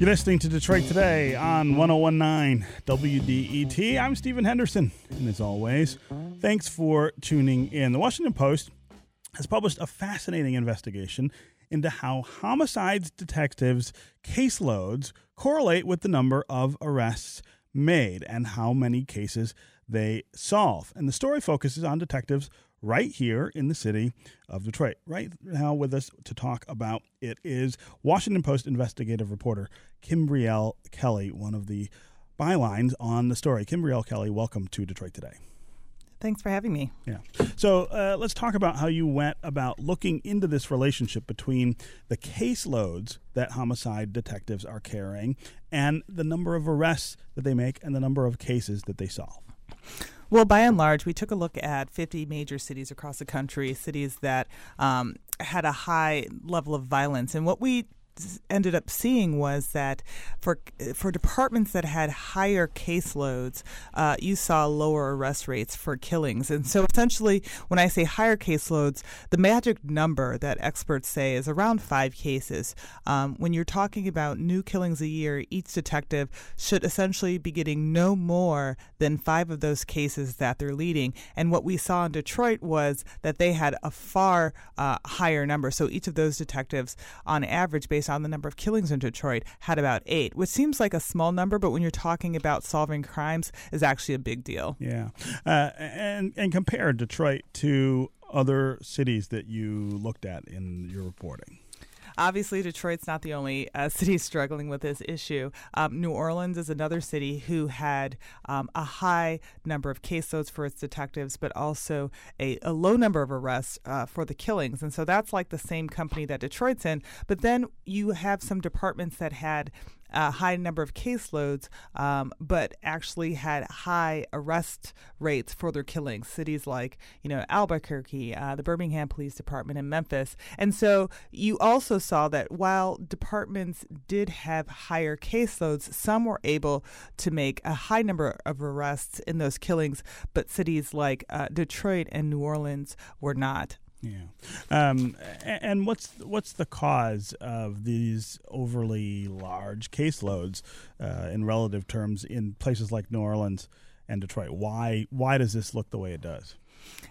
You're listening to Detroit Today on 1019 WDET. I'm Stephen Henderson, and as always, thanks for tuning in. The Washington Post has published a fascinating investigation into how homicides detectives' caseloads correlate with the number of arrests made and how many cases they solve. And the story focuses on detectives right here in the city of Detroit. Right now, with us to talk about it is Washington Post investigative reporter Kimbriell Kelly, one of the bylines on the story. Kimbriell Kelly, welcome to Detroit Today. Thanks for having me. Yeah. So uh, let's talk about how you went about looking into this relationship between the caseloads that homicide detectives are carrying and the number of arrests that they make and the number of cases that they solve. Well, by and large, we took a look at 50 major cities across the country, cities that um, had a high level of violence. And what we ended up seeing was that for for departments that had higher caseloads, uh, you saw lower arrest rates for killings. And so, essentially, when I say higher caseloads, the magic number that experts say is around five cases. Um, when you're talking about new killings a year, each detective should essentially be getting no more than five of those cases that they're leading. And what we saw in Detroit was that they had a far uh, higher number. So each of those detectives, on average, based the number of killings in Detroit, had about eight, which seems like a small number, but when you're talking about solving crimes, is actually a big deal. Yeah, uh, and and compare Detroit to other cities that you looked at in your reporting. Obviously, Detroit's not the only uh, city struggling with this issue. Um, New Orleans is another city who had um, a high number of caseloads for its detectives, but also a, a low number of arrests uh, for the killings. And so that's like the same company that Detroit's in. But then you have some departments that had a high number of caseloads, um, but actually had high arrest rates for their killings. Cities like, you know, Albuquerque, uh, the Birmingham Police Department, and Memphis. And so you also saw that while departments did have higher caseloads, some were able to make a high number of arrests in those killings, but cities like uh, Detroit and New Orleans were not. Yeah, um, and what's what's the cause of these overly large caseloads uh, in relative terms in places like New Orleans and Detroit? Why why does this look the way it does?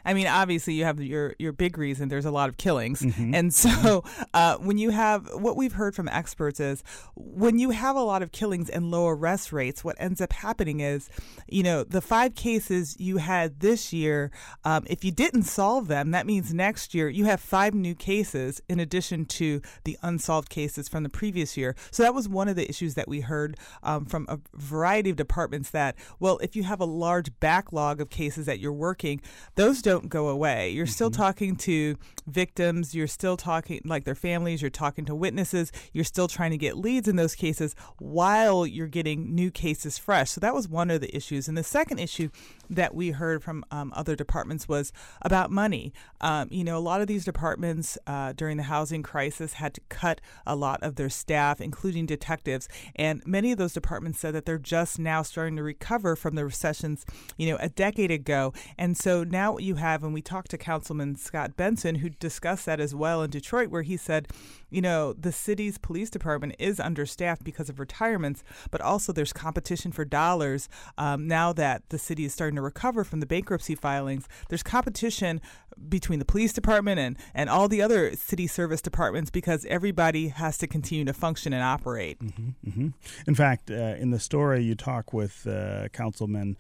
I mean, obviously, you have your your big reason. There's a lot of killings, mm-hmm. and so uh, when you have what we've heard from experts is when you have a lot of killings and low arrest rates, what ends up happening is, you know, the five cases you had this year, um, if you didn't solve them, that means next year you have five new cases in addition to the unsolved cases from the previous year. So that was one of the issues that we heard um, from a variety of departments that, well, if you have a large backlog of cases that you're working, those don't go away. You're mm-hmm. still talking to victims, you're still talking like their families, you're talking to witnesses, you're still trying to get leads in those cases while you're getting new cases fresh. So that was one of the issues. And the second issue that we heard from um, other departments was about money. Um, you know, a lot of these departments uh, during the housing crisis had to cut a lot of their staff, including detectives. And many of those departments said that they're just now starting to recover from the recessions, you know, a decade ago. And so now what you have, and we talked to Councilman Scott Benson, who discussed that as well in Detroit, where he said, you know, the city's police department is understaffed because of retirements, but also there's competition for dollars um, now that the city is starting to recover from the bankruptcy filings. There's competition between the police department and, and all the other city service departments because everybody has to continue to function and operate. Mm-hmm, mm-hmm. In fact, uh, in the story, you talk with uh, Councilman.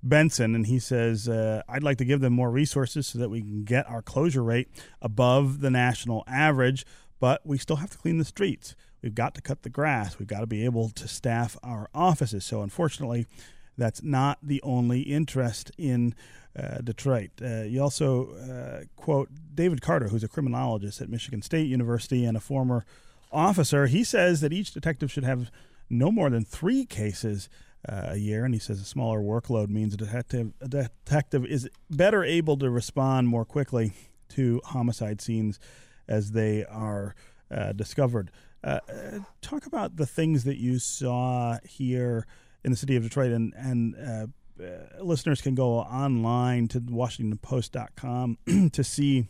Benson, and he says, uh, I'd like to give them more resources so that we can get our closure rate above the national average, but we still have to clean the streets. We've got to cut the grass. We've got to be able to staff our offices. So, unfortunately, that's not the only interest in uh, Detroit. Uh, you also uh, quote David Carter, who's a criminologist at Michigan State University and a former officer. He says that each detective should have no more than three cases uh, a year, and he says a smaller workload means a detective, a detective is better able to respond more quickly to homicide scenes as they are uh, discovered. Uh, talk about the things that you saw here in the city of Detroit, and and uh, uh, listeners can go online to WashingtonPost.com to see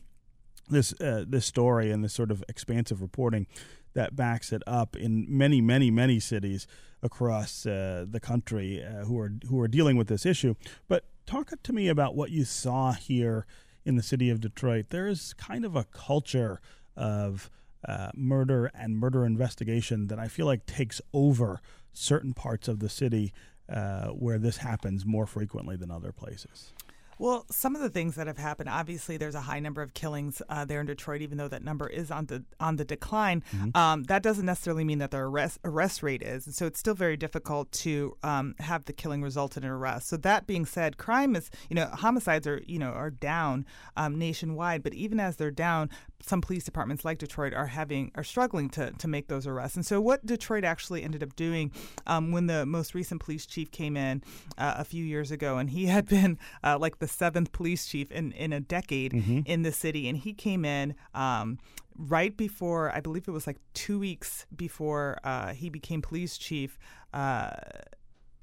this this story and this sort of expansive reporting that backs it up in many, many, many cities across uh, the country uh, who are who are dealing with this issue. But talk to me about what you saw here in the city of Detroit. There is kind of a culture of uh, murder and murder investigation that I feel like takes over certain parts of the city uh, where this happens more frequently than other places. Well, some of the things that have happened, obviously, there's a high number of killings uh, there in Detroit, even though that number is on the on the decline. Mm-hmm. Um, that doesn't necessarily mean that the arrest arrest rate is, and so it's still very difficult to um, have the killing result in an arrest. So that being said, crime is, you know, homicides are, you know, are down um, nationwide, but even as they're down, some police departments like Detroit are having are struggling to to make those arrests. And so what Detroit actually ended up doing um, when the most recent police chief came in uh, a few years ago, and he had been uh, like the seventh police chief in, in a decade mm-hmm. in the city. And he came in um, right before, I believe it was like two weeks before uh, he became police chief.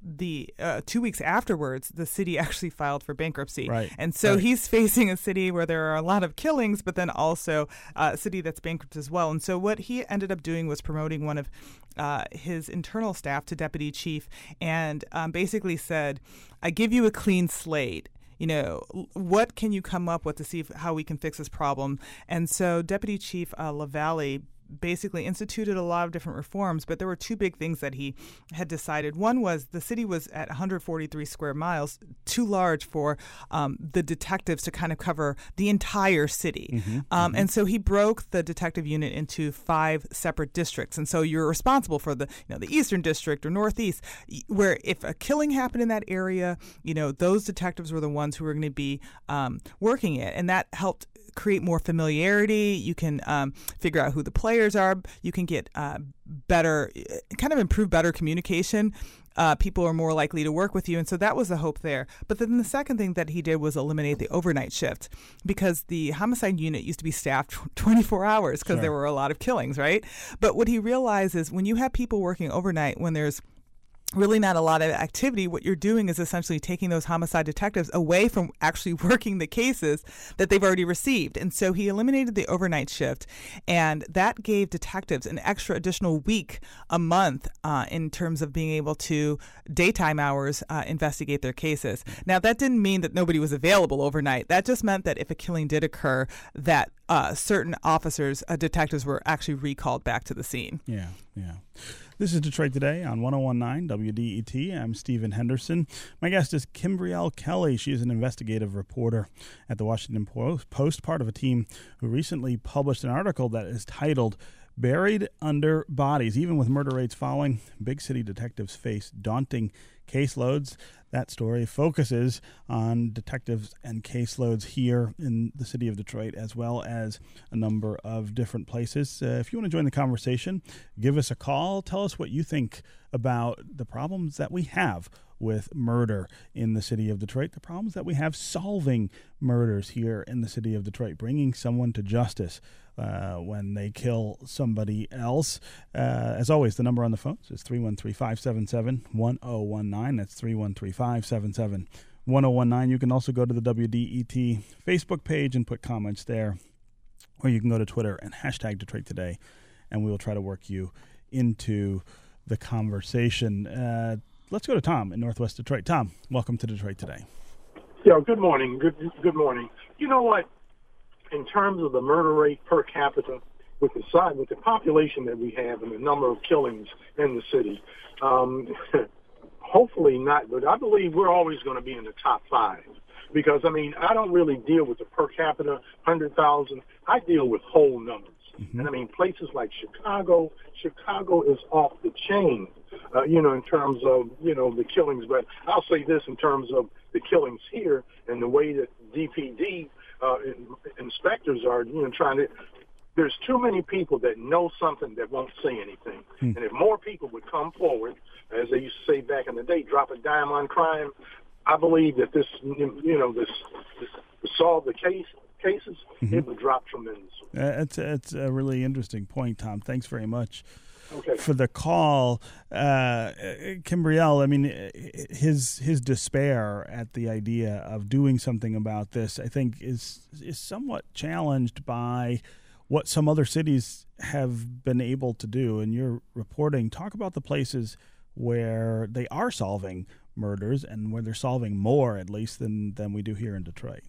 The uh, two weeks afterwards, the city actually filed for bankruptcy. Right. And so right. he's facing a city where there are a lot of killings, but then also uh, a city that's bankrupt as well. And so what he ended up doing was promoting one of uh, his internal staff to deputy chief and um, basically said, I give you a clean slate you know, what can you come up with to see if, how we can fix this problem? And so Deputy Chief uh, LaValle basically instituted a lot of different reforms, but there were two big things that he had decided. One was the city was at 143 square miles, too large for um, the detectives to kind of cover the entire city. Mm-hmm, um, mm-hmm. And so he broke the detective unit into five separate districts. And so you're responsible for the, you know, the Eastern District or Northeast, where if a killing happened in that area, you know, those detectives were the ones who were going to be um, working it. And that helped create more familiarity. You can um, figure out who the players are. You can get uh, better, kind of improve better communication. Uh, people are more likely to work with you. And so that was the hope there. But then the second thing that he did was eliminate the overnight shift because the homicide unit used to be staffed 24 hours because sure. there were a lot of killings, right? But what he realized is when you have people working overnight, when there's really not a lot of activity, what you're doing is essentially taking those homicide detectives away from actually working the cases that they've already received. And so he eliminated the overnight shift, and that gave detectives an extra additional week a month uh, in terms of being able to daytime hours uh, investigate their cases. Now, that didn't mean that nobody was available overnight. That just meant that if a killing did occur, that uh, certain officers, uh, detectives, were actually recalled back to the scene. Yeah, yeah. This is Detroit Today on 1019 WDET. I'm Stephen Henderson. My guest is Kimbriell Kelly. She is an investigative reporter at the Washington Post, part of a team who recently published an article that is titled Buried Under Bodies. Even with murder rates falling, big city detectives face daunting caseloads. That story focuses on detectives and caseloads here in the city of Detroit, as well as a number of different places. Uh, if you want to join the conversation, give us a call. Tell us what you think about the problems that we have with murder in the city of Detroit, the problems that we have solving murders here in the city of Detroit, bringing someone to justice uh, when they kill somebody else. Uh, as always, the number on the phone is 313 577 1019. That's 313 577 1019. You can also go to the WDET Facebook page and put comments there, or you can go to Twitter and hashtag Detroit Today, and we will try to work you into the conversation. Uh, let's go to Tom in Northwest Detroit. Tom, welcome to Detroit Today. Yeah, good morning. Good good morning. You know what? In terms of the murder rate per capita, with the size, with the population that we have and the number of killings in the city, um, hopefully not. But I believe we're always going to be in the top five because I mean I don't really deal with the per capita hundred thousand. I deal with whole numbers, mm-hmm. and I mean places like Chicago. Chicago is off the chain, uh, you know, in terms of you know the killings. But I'll say this in terms of the killings here and the way that DPD uh, inspectors are, you know, trying to. There's too many people that know something that won't say anything. Hmm. And if more people would come forward, as they used to say back in the day, drop a dime on crime, I believe that this, you know, this, this to solve the case cases, mm-hmm. it would drop tremendously. Uh, that's that's a really interesting point, Tom. Thanks very much okay. for the call. Uh, Kimbriell, I mean, his his despair at the idea of doing something about this, I think, is is somewhat challenged by what some other cities have been able to do. In your reporting, talk about the places where they are solving murders and where they're solving more, at least, than, than we do here in Detroit.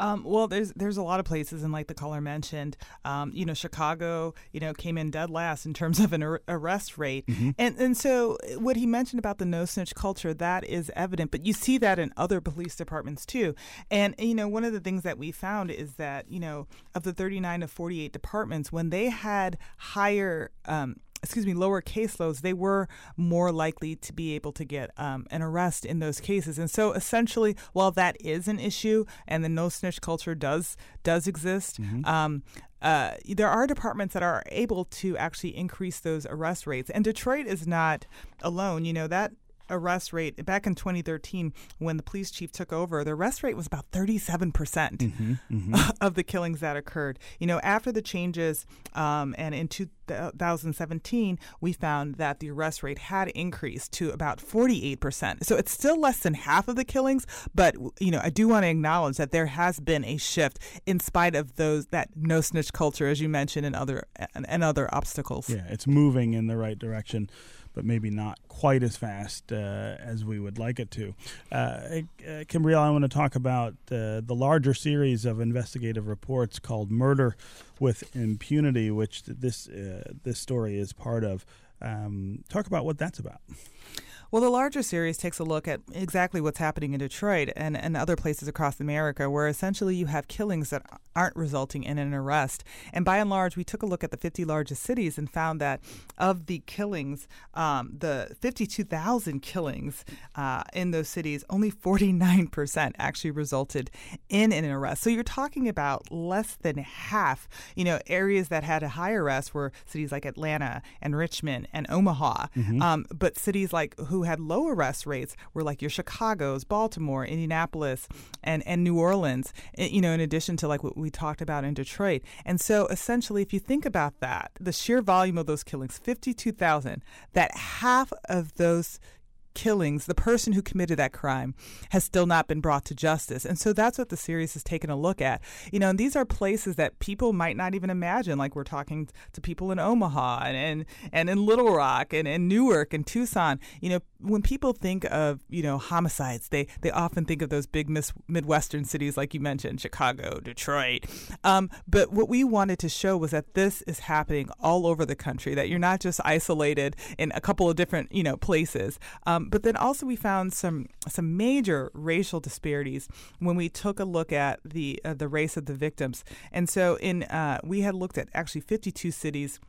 Um, well, there's there's a lot of places, and like the caller mentioned, um, you know, Chicago, you know, came in dead last in terms of an ar- arrest rate, mm-hmm. and and so what he mentioned about the no snitch culture that is evident, but you see that in other police departments too, and you know, one of the things that we found is that you know, of the 39 to 48 departments, when they had higher um, excuse me, lower caseloads, they were more likely to be able to get um, an arrest in those cases. And so, essentially, while that is an issue and the no snitch culture does does exist, mm-hmm. um, uh, there are departments that are able to actually increase those arrest rates. And Detroit is not alone. You know that arrest rate back in 2013 when the police chief took over the arrest rate was about 37% mm-hmm, mm-hmm. of the killings that occurred you know after the changes um, and in 2017 we found that the arrest rate had increased to about 48% so it's still less than half of the killings but you know i do want to acknowledge that there has been a shift in spite of those that no snitch culture as you mentioned and other and, and other obstacles yeah it's moving in the right direction but maybe not quite as fast uh, as we would like it to. Uh, uh, I want to talk about uh, the larger series of investigative reports called "Murder with Impunity," which this uh, this story is part of. Um, talk about what that's about. Well, the larger series takes a look at exactly what's happening in Detroit and, and other places across America where essentially you have killings that aren't resulting in an arrest. And by and large, we took a look at the 50 largest cities and found that of the killings, um, the 52,000 killings uh, in those cities, only 49% actually resulted in an arrest. So you're talking about less than half. You know, areas that had a high arrest were cities like Atlanta and Richmond and Omaha. Mm-hmm. Um, but cities like who who had low arrest rates were like your Chicago's, Baltimore, Indianapolis, and, and New Orleans, eh, you know, in addition to like what we talked about in Detroit. And so essentially, if you think about that, the sheer volume of those killings, 52,000, that half of those killings, the person who committed that crime has still not been brought to justice. And so that's what the series has taken a look at. You know, and these are places that people might not even imagine. Like we're talking to people in Omaha and and, and in Little Rock and in Newark and Tucson. You know, when people think of, you know, homicides, they, they often think of those big mis- Midwestern cities like you mentioned, Chicago, Detroit. Um, but what we wanted to show was that this is happening all over the country, that you're not just isolated in a couple of different, you know, places. Um, but then also we found some some major racial disparities when we took a look at the uh, the race of the victims. And so in uh, we had looked at actually 52 cities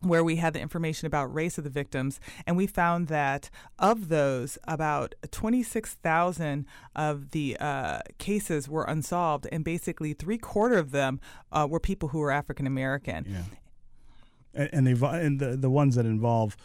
where we had the information about race of the victims, and we found that of those, about 26,000 of the uh, cases were unsolved, and basically three quarter of them uh, were people who were African American. Yeah. And, and, and the, the ones that involve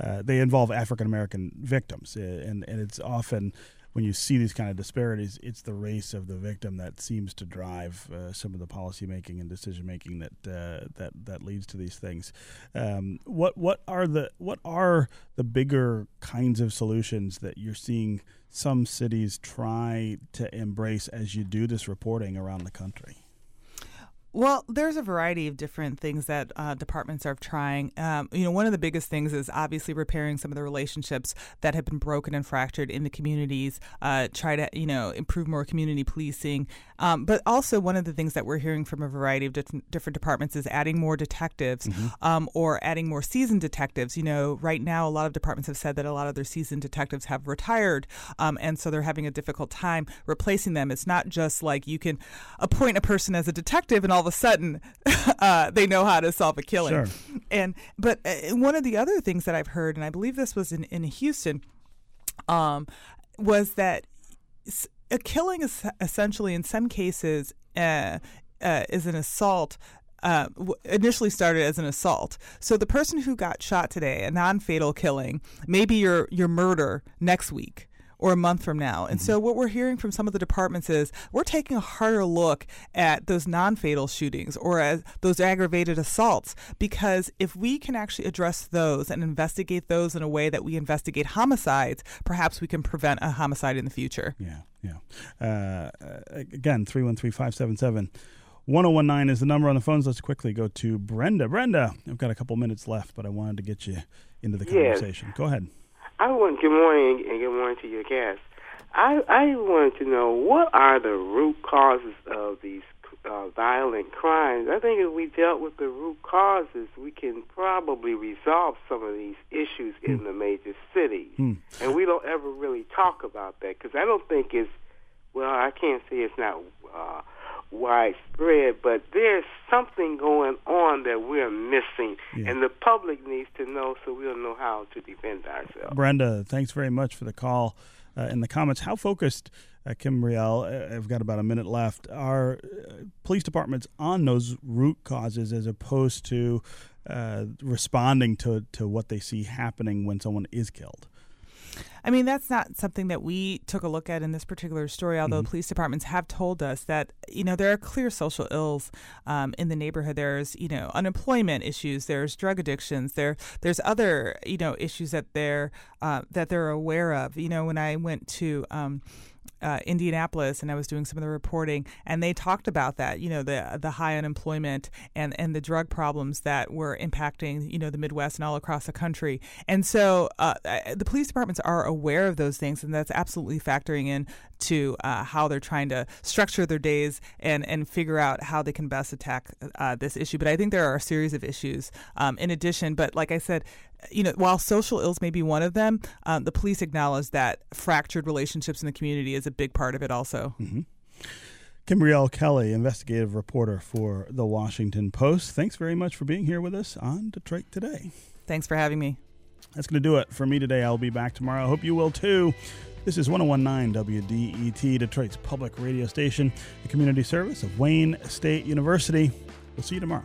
uh, they involve African American victims, uh, and and it's often when you see these kind of disparities, it's the race of the victim that seems to drive uh, some of the policy making and decision making that uh, that that leads to these things. Um, what what are the what are the bigger kinds of solutions that you're seeing some cities try to embrace as you do this reporting around the country? Well, there's a variety of different things that uh, departments are trying. Um, you know, one of the biggest things is obviously repairing some of the relationships that have been broken and fractured in the communities. Uh, try to, you know, improve more community policing. Um, but also, one of the things that we're hearing from a variety of different, different departments is adding more detectives mm-hmm. um, or adding more seasoned detectives. You know, right now, a lot of departments have said that a lot of their seasoned detectives have retired, um, and so they're having a difficult time replacing them. It's not just like you can appoint a person as a detective and all all of a sudden uh, they know how to solve a killing. Sure. And but uh, one of the other things that I've heard, and I believe this was in in Houston, um, was that a killing is essentially in some cases uh, uh, is an assault uh, initially started as an assault. So the person who got shot today, a non-fatal killing, maybe your your murder next week or a month from now. And mm-hmm. so what we're hearing from some of the departments is we're taking a harder look at those non-fatal shootings or as those aggravated assaults because if we can actually address those and investigate those in a way that we investigate homicides, perhaps we can prevent a homicide in the future. Yeah, yeah. Uh, again, 313 577 1019 is the number on the phones. Let's quickly go to Brenda. Brenda, I've got a couple minutes left, but I wanted to get you into the conversation. Yes. Go ahead. I want good morning and good morning to your guests. I I wanted to know what are the root causes of these uh, violent crimes. I think if we dealt with the root causes, we can probably resolve some of these issues mm. in hmm. the major cities. Mm. And we don't ever really talk about that because I don't think it's well. I can't say it's not. Uh, widespread, but there's something going on that we're missing, yeah. and the public needs to know so we'll know how to defend ourselves. Brenda, thanks very much for the call uh, in the comments. How focused, uh, Kimbriell, uh, I've got about a minute left, are uh, police departments on those root causes as opposed to uh, responding to, to what they see happening when someone is killed? I mean, that's not something that we took a look at in this particular story, although mm-hmm. police departments have told us that, you know, there are clear social ills um, in the neighborhood. There's, you know, unemployment issues, there's drug addictions, there there's other, you know, issues that they're uh, that they're aware of. You know, when I went to um, uh, Indianapolis and I was doing some of the reporting, and they talked about that, you know, the the high unemployment and and the drug problems that were impacting, you know, the Midwest and all across the country. And so uh, the police departments are aware of those things, and that's absolutely factoring in to uh, how they're trying to structure their days and and figure out how they can best attack uh, this issue. But I think there are a series of issues um, in addition. But like I said, you know, while social ills may be one of them, um, the police acknowledge that fractured relationships in the community is a big part of it, also. Mm-hmm. Kimbriell Kelly, investigative reporter for The Washington Post. Thanks very much for being here with us on Detroit Today. Thanks for having me. That's going to do it for me today. I'll be back tomorrow. I hope you will too. This is 1019 WDET, Detroit's public radio station, the community service of Wayne State University. We'll see you tomorrow.